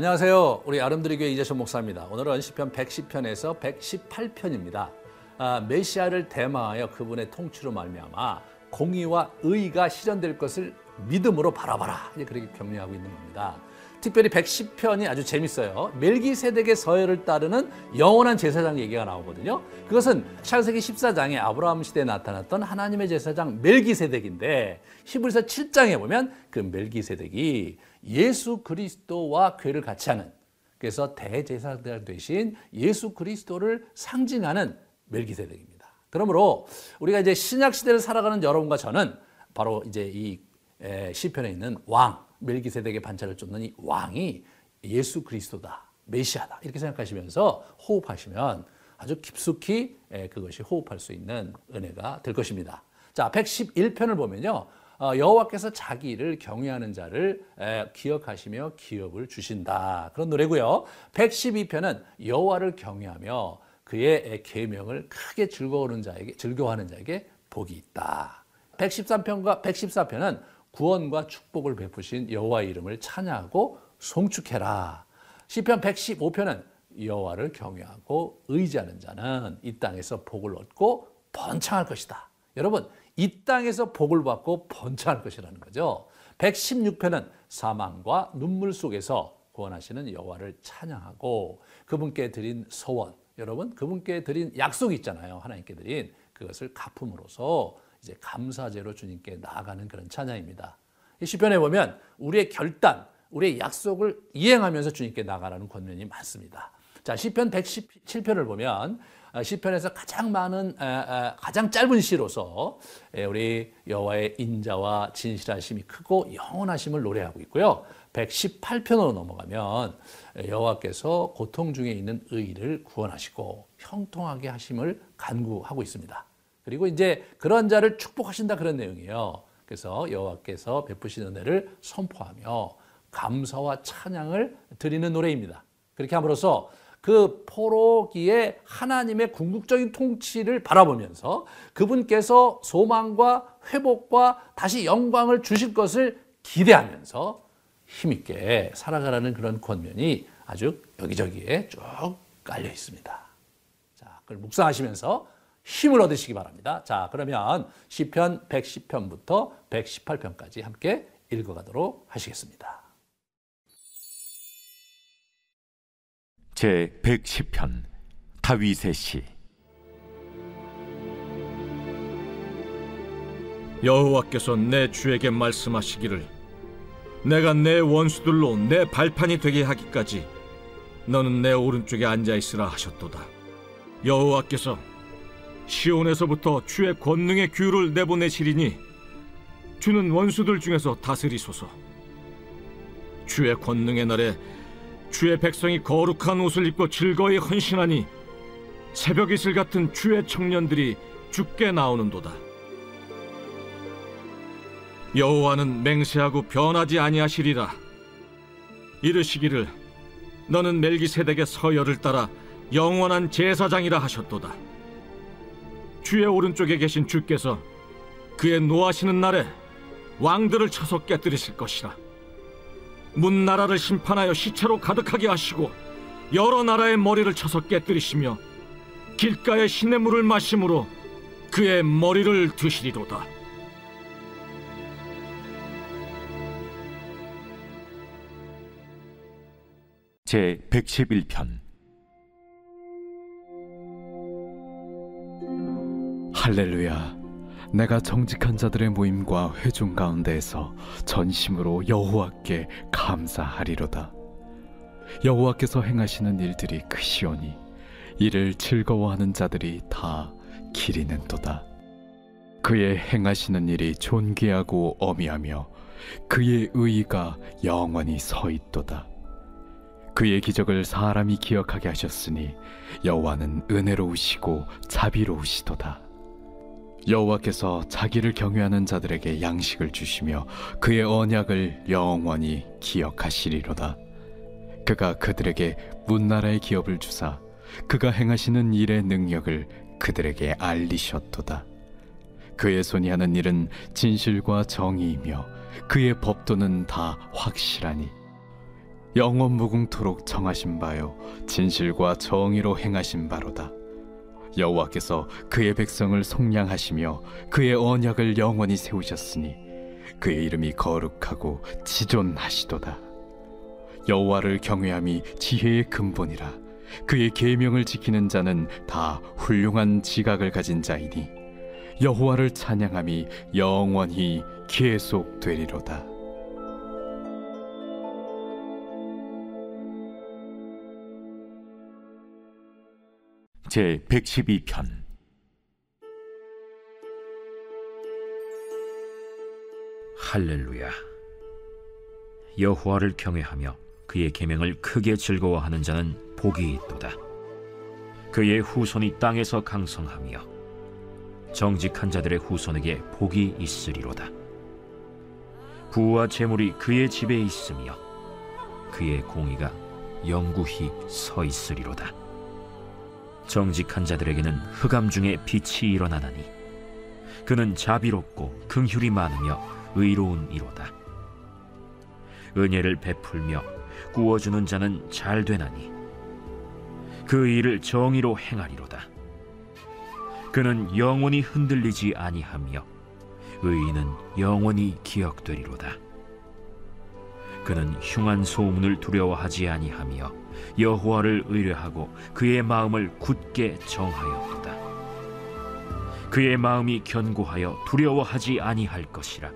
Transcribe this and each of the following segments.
안녕하세요. 우리 아름드리 교회 이재천 목사입니다. 오늘은 시편 110편에서 118편입니다. 아, 메시아를 대마하여 그분의 통치로 말미암아 공의와 의가 실현될 것을 믿음으로 바라봐라. 그렇게 격려하고 있는 겁니다. 특별히 110편이 아주 재밌어요. 멜기세덱의 서열을 따르는 영원한 제사장 얘기가 나오거든요. 그것은 창세기 14장에 아브라함 시대에 나타났던 하나님의 제사장 멜기세덱인데 히브리서 7장에 보면 그 멜기세덱이 예수 그리스도와 괴를 같이 하는 그래서 대제사장 대신 예수 그리스도를 상징하는 멜기세덱입니다. 그러므로 우리가 이제 신약 시대를 살아가는 여러분과 저는 바로 이제 이 시편에 있는 왕 멜기세덱의 반차를 쫓는 이 왕이 예수 그리스도다, 메시아다 이렇게 생각하시면서 호흡하시면 아주 깊숙이 그것이 호흡할 수 있는 은혜가 될 것입니다. 자, 111편을 보면요. 어, 여호와께서 자기를 경외하는 자를 기억하시며 기업을 주신다. 그런 노래고요. 112편은 여호와를 경외하며 그의 계명을 크게 즐거워하는 자에게 즐거워하는 자에게 복이 있다. 113편과 114편은 구원과 축복을 베푸신 여호와 이름을 찬양하고 송축해라. 시편 115편은 여호와를 경외하고 의지하는 자는 이 땅에서 복을 얻고 번창할 것이다. 여러분, 이 땅에서 복을 받고 번창할 것이라는 거죠. 116편은 사망과 눈물 속에서 구원하시는 여호와를 찬양하고 그분께 드린 소원, 여러분 그분께 드린 약속이 있잖아요. 하나님께 드린 그것을 갚음으로써 이제 감사제로 주님께 나아가는 그런 찬양입니다. 이 시편에 보면 우리의 결단, 우리의 약속을 이행하면서 주님께 나가라는 권면이 많습니다. 자, 시편 117편을 보면 어, 시편에서 가장 많은 가장 짧은 시로서 우리 여호와의 인자와 진실하심이 크고 영원하심을 노래하고 있고요. 118편으로 넘어가면 여호와께서 고통 중에 있는 의를 구원하시고 형통하게 하심을 간구하고 있습니다. 그리고 이제 그런 자를 축복하신다 그런 내용이에요. 그래서 여호와께서 베푸신 은혜를 선포하며 감사와 찬양을 드리는 노래입니다. 그렇게 함으로써 그 포로기에 하나님의 궁극적인 통치를 바라보면서 그분께서 소망과 회복과 다시 영광을 주실 것을 기대하면서 힘있게 살아가라는 그런 권면이 아주 여기저기에 쭉 깔려 있습니다. 자, 그걸 묵상하시면서 힘을 얻으시기 바랍니다. 자, 그러면 시편 110편부터 118편까지 함께 읽어가도록 하시겠습니다. 제 110편 다윗의 시. 여호와께서 내 주에게 말씀하시기를 내가 내 원수들로 내 발판이 되게 하기까지 너는 내 오른쪽에 앉아 있으라 하셨도다. 여호와께서 시온에서부터 주의 권능의 규를 내보내시리니 주는 원수들 중에서 다스리소서. 주의 권능의 날에 주의 백성이 거룩한 옷을 입고 즐거이 헌신하니 새벽 이슬 같은 주의 청년들이 죽게 나오는도다. 여호와는 맹세하고 변하지 아니하시리라. 이르시기를 너는 멜기세덱의 서열을 따라 영원한 제사장이라 하셨도다. 주의 오른쪽에 계신 주께서 그의 노하시는 날에 왕들을 쳐서 깨뜨리실 것이라. 문 나라를 심판하여 시체로 가득하게 하시고 여러 나라의 머리를 쳐서 깨뜨리시며 길가의 시냇물을 마심으로 그의 머리를 드시리로다. 제 111편 할렐루야 내가 정직한 자들의 모임과 회중 가운데에서 전심으로 여호와께 감사하리로다. 여호와께서 행하시는 일들이 크시오니 이를 즐거워하는 자들이 다 기리는도다. 그의 행하시는 일이 존귀하고 어미하며 그의 의가 영원히 서 있도다. 그의 기적을 사람이 기억하게 하셨으니 여호와는 은혜로우시고 자비로우시도다. 여호와께서 자기를 경외하는 자들에게 양식을 주시며 그의 언약을 영원히 기억하시리로다. 그가 그들에게 문나라의 기업을 주사 그가 행하시는 일의 능력을 그들에게 알리셨도다. 그의 손이 하는 일은 진실과 정의이며 그의 법도는 다 확실하니 영원 무궁토록 정하신 바요 진실과 정의로 행하신 바로다. 여호와께서 그의 백성을 속량하시며 그의 언약을 영원히 세우셨으니 그의 이름이 거룩하고 지존하시도다. 여호와를 경외함이 지혜의 근본이라 그의 계명을 지키는 자는 다 훌륭한 지각을 가진 자이니 여호와를 찬양함이 영원히 계속되리로다. 제 112편 할렐루야. 여호와를 경외하며 그의 계명을 크게 즐거워하는 자는 복이 있도다. 그의 후손이 땅에서 강성하며 정직한 자들의 후손에게 복이 있으리로다. 부와 재물이 그의 집에 있으며 그의 공의가 영구히 서 있으리로다. 정직한 자들에게는 흑암 중에 빛이 일어나나니 그는 자비롭고 긍휼이 많으며 의로운 이로다. 은혜를 베풀며 구워주는 자는 잘 되나니 그 일을 정의로 행하리로다. 그는 영원히 흔들리지 아니하며 의인은 영원히 기억되리로다. 그는 흉한 소문을 두려워하지 아니하며 여호와를 의뢰하고 그의 마음을 굳게 정하였도다. 그의 마음이 견고하여 두려워하지 아니할 것이라.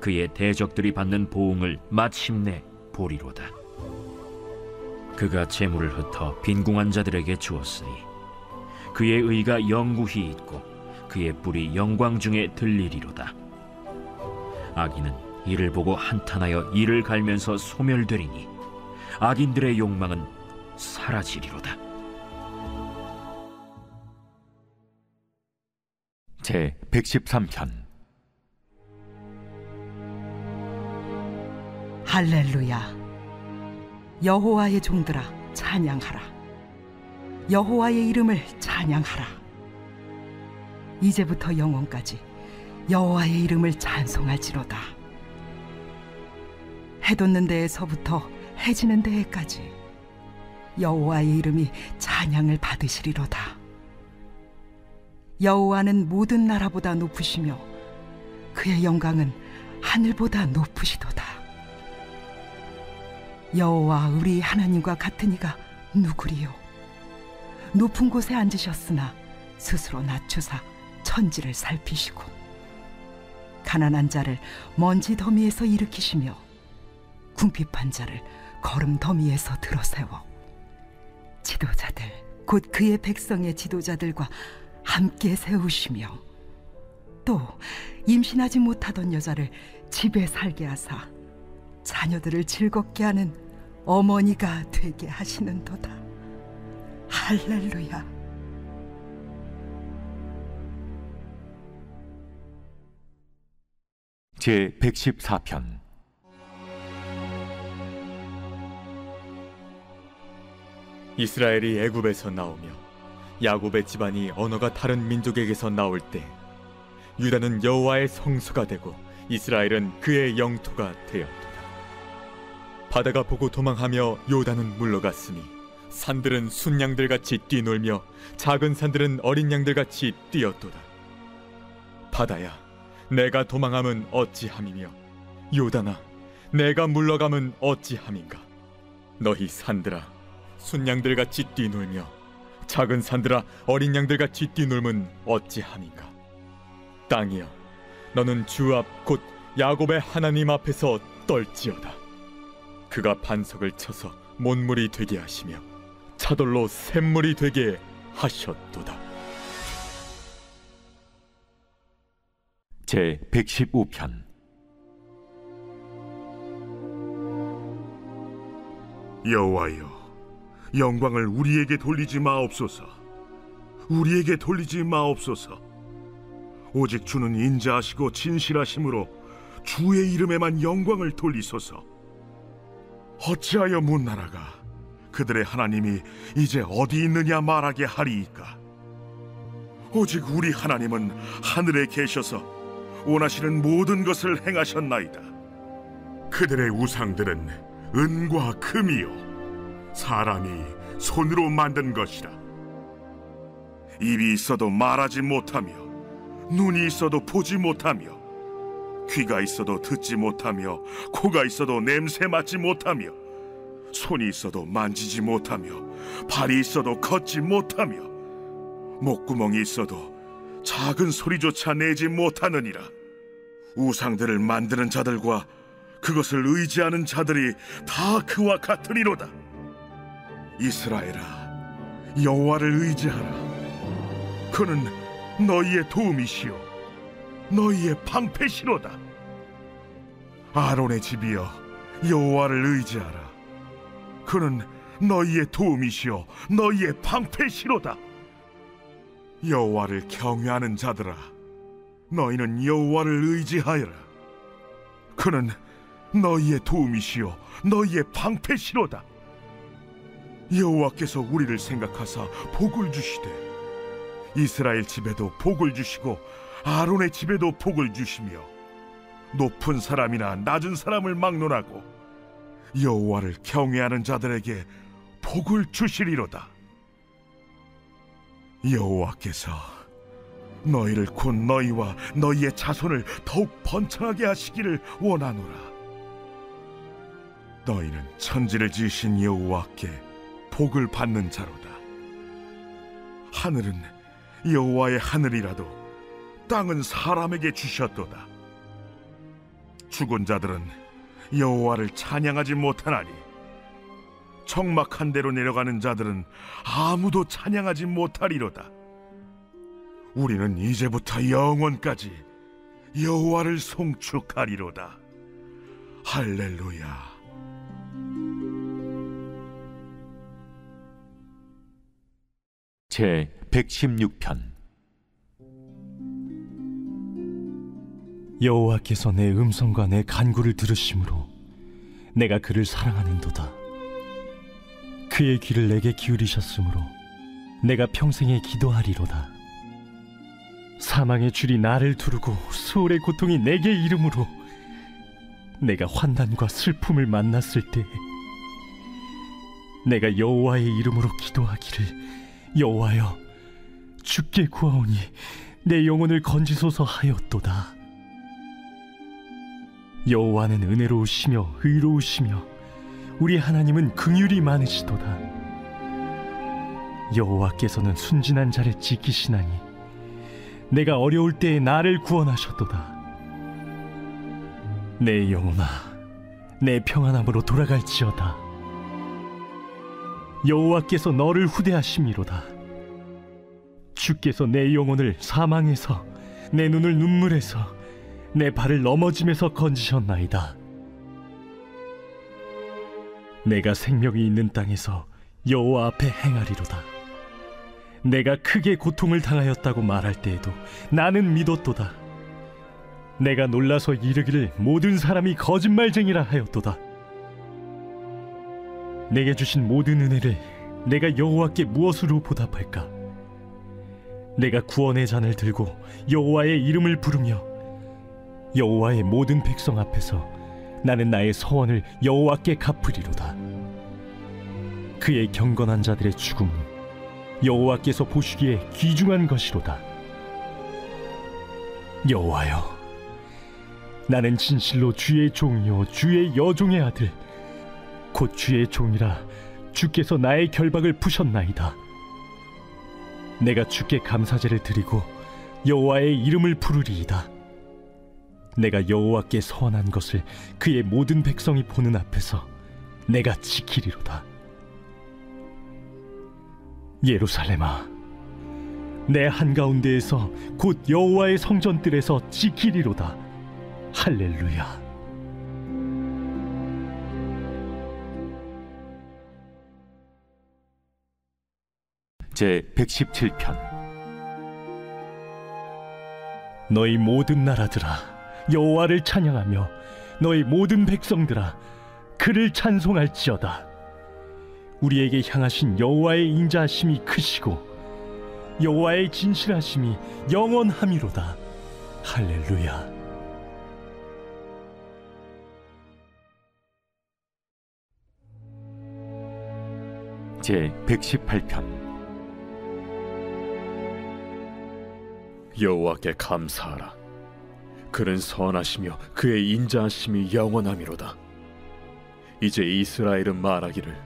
그의 대적들이 받는 보응을 마침내 보리로다. 그가 재물을 흩어 빈궁한 자들에게 주었으니 그의 의가 영구히 있고 그의 뿔이 영광 중에 들리리로다. 악인은 이를 보고 한탄하여 이를 갈면서 소멸되리니 악인들의 욕망은 사라지리로다. 제 113편. 할렐루야. 여호와의 종들아 찬양하라. 여호와의 이름을 찬양하라. 이제부터 영원까지 여호와의 이름을 찬송할지로다. 해 돋는 데에서부터 해 지는 데에까지 여호와의 이름이 찬양을 받으시리로다 여호와는 모든 나라보다 높으시며 그의 영광은 하늘보다 높으시도다 여호와 우리 하나님과 같은 이가 누구리요? 높은 곳에 앉으셨으나 스스로 낮추사 천지를 살피시고 가난한 자를 먼지 더미에서 일으키시며 궁핍한 자를 걸음 더미에서 들어세워 지도자들 곧 그의 백성의 지도자들과 함께 세우시며 또 임신하지 못하던 여자를 집에 살게 하사 자녀들을 즐겁게 하는 어머니가 되게 하시는도다. 할렐루야. 제 114편 이스라엘이 애굽에서 나오며 야곱의 집안이 언어가 다른 민족에게서 나올 때 유다는 여호와의 성소가 되고 이스라엘은 그의 영토가 되었도다. 바다가 보고 도망하며 요단은 물러갔으니 산들은 순양들 같이 뛰놀며 작은 산들은 어린 양들 같이 뛰었도다. 바다야, 내가 도망함은 어찌함이며 요단아, 내가 물러감은 어찌함인가? 너희 산들아, 순양들 같이 뛰놀며 작은 산들아 어린 양들 같이 뛰놀면 어찌함인가? 땅이여 너는 주 앞 곧 야곱의 하나님 앞에서 떨지어다. 그가 반석을 쳐서 못물이 되게 하시며 차돌로 샘물이 되게 하셨도다. 제 115편. 여호와여 영광을 우리에게 돌리지 마옵소서. 우리에게 돌리지 마옵소서. 오직 주는 인자하시고 진실하심으로 주의 이름에만 영광을 돌리소서. 어찌하여 문 나라가 그들의 하나님이 이제 어디 있느냐 말하게 하리이까? 오직 우리 하나님은 하늘에 계셔서 원하시는 모든 것을 행하셨나이다. 그들의 우상들은 은과 금이요 사람이 손으로 만든 것이라. 입이 있어도 말하지 못하며 눈이 있어도 보지 못하며 귀가 있어도 듣지 못하며 코가 있어도 냄새 맡지 못하며 손이 있어도 만지지 못하며 발이 있어도 걷지 못하며 목구멍이 있어도 작은 소리조차 내지 못하느니라. 우상들을 만드는 자들과 그것을 의지하는 자들이 다 그와 같으리로다 이스라엘아 여호와를 의지하라. 그는 너희의 도움이시요 너희의 방패시로다. 아론의 집이여 여호와를 의지하라. 그는 너희의 도움이시요 너희의 방패시로다. 여호와를 경외하는 자들아 너희는 여호와를 의지하여라. 그는 너희의 도움이시요 너희의 방패시로다 여호와께서 우리를 생각하사 복을 주시되 이스라엘 집에도 복을 주시고 아론의 집에도 복을 주시며 높은 사람이나 낮은 사람을 막론하고 여호와를 경외하는 자들에게 복을 주시리로다. 여호와께서 너희를 곧 너희와 너희의 자손을 더욱 번창하게 하시기를 원하노라. 너희는 천지를 지으신 여호와께 복을 받는 자로다. 하늘은 여호와의 하늘이라도 땅은 사람에게 주셨도다. 죽은 자들은 여호와를 찬양하지 못하나니 적막한 데로 내려가는 자들은 아무도 찬양하지 못하리로다. 우리는 이제부터 영원까지 여호와를 송축하리로다. 할렐루야 제 116편 여호와께서 내 음성과 내 간구를 들으심으로 내가 그를 사랑하는도다. 그의 귀를 내게 기울이셨으므로 내가 평생에 기도하리로다. 사망의 줄이 나를 두르고 수월의 고통이 내게 이름으로 내가 환난과 슬픔을 만났을 때 내가 여호와의 이름으로 기도하기를 여호와여 주께 구하오니 내 영혼을 건지소서 하였도다. 여호와는 은혜로우시며 의로우시며 우리 하나님은 긍휼이 많으시도다. 여호와께서는 순진한 자를 지키시나니 내가 어려울 때에 나를 구원하셨도다. 내 영혼아, 내 평안함으로 돌아갈지어다. 여호와께서 너를 후대하심이로다. 주께서 내 영혼을 사망에서 내 눈을 눈물에서 내 발을 넘어짐에서 건지셨나이다. 내가 생명이 있는 땅에서 여호와 앞에 행하리로다. 내가 크게 고통을 당하였다고 말할 때에도 나는 믿었도다. 내가 놀라서 이르기를 모든 사람이 거짓말쟁이라 하였도다. 내게 주신 모든 은혜를 내가 여호와께 무엇으로 보답할까? 내가 구원의 잔을 들고 여호와의 이름을 부르며 여호와의 모든 백성 앞에서 나는 나의 서원을 여호와께 갚으리로다. 그의 경건한 자들의 죽음은 여호와께서 보시기에 귀중한 것이로다. 여호와여, 나는 진실로 주의 종이요 주의 여종의 아들, 곧 주의 종이라 주께서 나의 결박을 푸셨나이다. 내가 주께 감사제를 드리고 여호와의 이름을 부르리이다. 내가 여호와께 서원한 것을 그의 모든 백성이 보는 앞에서 내가 지키리로다. 예루살렘아, 내 한가운데에서 곧 여호와의 성전들에서 지키리로다. 할렐루야. 제 117편. 너희 모든 나라들아 여호와를 찬양하며 너희 모든 백성들아 그를 찬송할지어다. 우리에게 향하신 여호와의 인자하심이 크시고 여호와의 진실하심이 영원함이로다. 할렐루야. 제 118편 여호와께 감사하라. 그는 선하시며 그의 인자하심이 영원함이로다. 이제 이스라엘은 말하기를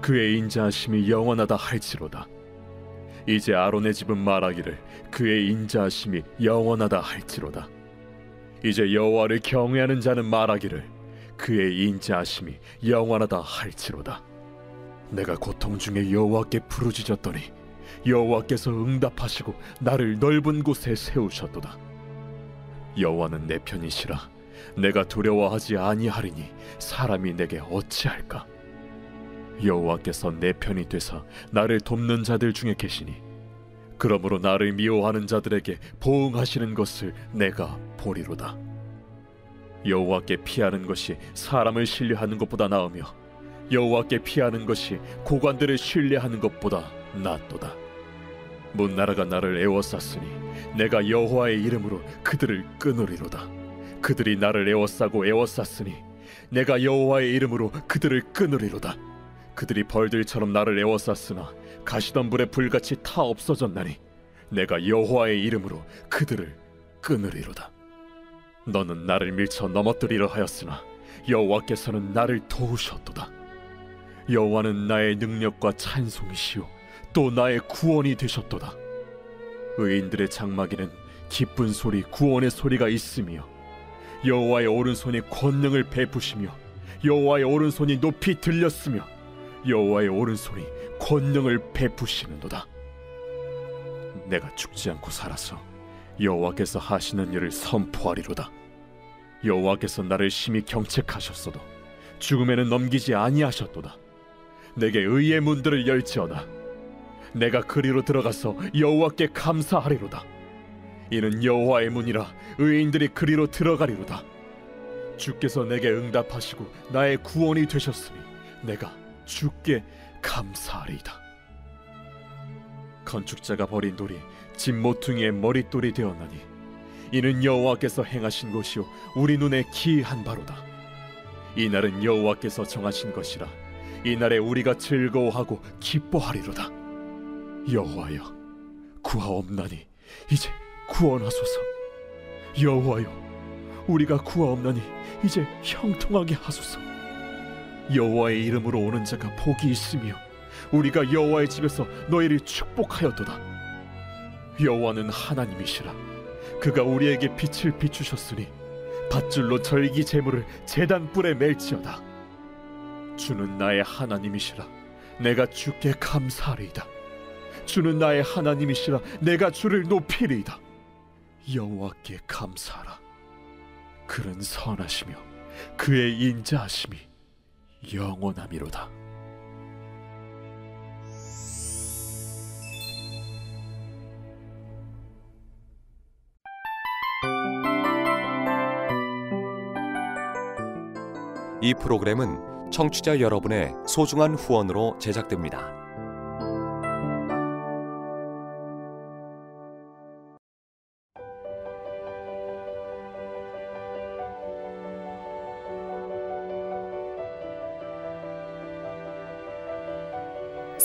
그의 인자하심이 영원하다 할지로다. 이제 아론의 집은 말하기를 그의 인자하심이 영원하다 할지로다. 이제 여호와를 경외하는 자는 말하기를 그의 인자하심이 영원하다 할지로다. 내가 고통 중에 여호와께 부르짖었더니 여호와께서 응답하시고 나를 넓은 곳에 세우셨도다. 여호와는 내 편이시라. 내가 두려워하지 아니하리니 사람이 내게 어찌할까? 여호와께서 내 편이 되사 나를 돕는 자들 중에 계시니 그러므로 나를 미워하는 자들에게 보응하시는 것을 내가 보리로다. 여호와께 피하는 것이 사람을 신뢰하는 것보다 나으며 여호와께 피하는 것이 고관들을 신뢰하는 것보다 낫도다. 문나라가 나를 애워쌌으니 내가 여호와의 이름으로 그들을 끊으리로다. 그들이 나를 애워싸고 애워쌌으니 내가 여호와의 이름으로 그들을 끊으리로다. 그들이 벌들처럼 나를 애워쌌으나 가시던 불에 불같이 타 없어졌나니 내가 여호와의 이름으로 그들을 끊으리로다. 너는 나를 밀쳐 넘어뜨리려 하였으나 여호와께서는 나를 도우셨도다. 여호와는 나의 능력과 찬송이시요 또 나의 구원이 되셨도다. 의인들의 장막에는 기쁜 소리, 구원의 소리가 있으며 여호와의 오른손이 권능을 베푸시며 여호와의 오른손이 높이 들렸으며 여호와의 오른손이 권능을 베푸시는도다. 내가 죽지 않고 살아서 여호와께서 하시는 일을 선포하리로다. 여호와께서 나를 심히 경책하셨어도 죽음에는 넘기지 아니하셨도다. 내게 의의 문들을 열지어다. 내가 그리로 들어가서 여호와께 감사하리로다. 이는 여호와의 문이라 의인들이 그리로 들어가리로다. 주께서 내게 응답하시고 나의 구원이 되셨으니 내가 주께 감사하리이다. 건축자가 버린 돌이 집 모퉁이의 머릿돌이 되었나니 이는 여호와께서 행하신 것이요 우리 눈에 기이한 바로다. 이 날은 여호와께서 정하신 것이라 이 날에 우리가 즐거워하고 기뻐하리로다. 여호와여 구하옵나니 이제 구원하소서. 여호와여 우리가 구하옵나니 이제 형통하게 하소서. 여호와의 이름으로 오는 자가 복이 있으며 우리가 여호와의 집에서 너희를 축복하였도다. 여호와는 하나님이시라. 그가 우리에게 빛을 비추셨으니 밧줄로 절기 제물을 제단 뿔에 멜지어다. 주는 나의 하나님이시라. 내가 주께 감사하리이다. 주는 나의 하나님이시라. 내가 주를 높이리이다. 여호와께 감사하라. 그는 선하시며 그의 인자하심이 영원함이로다. 이 프로그램은 청취자 여러분의 소중한 후원으로 제작됩니다.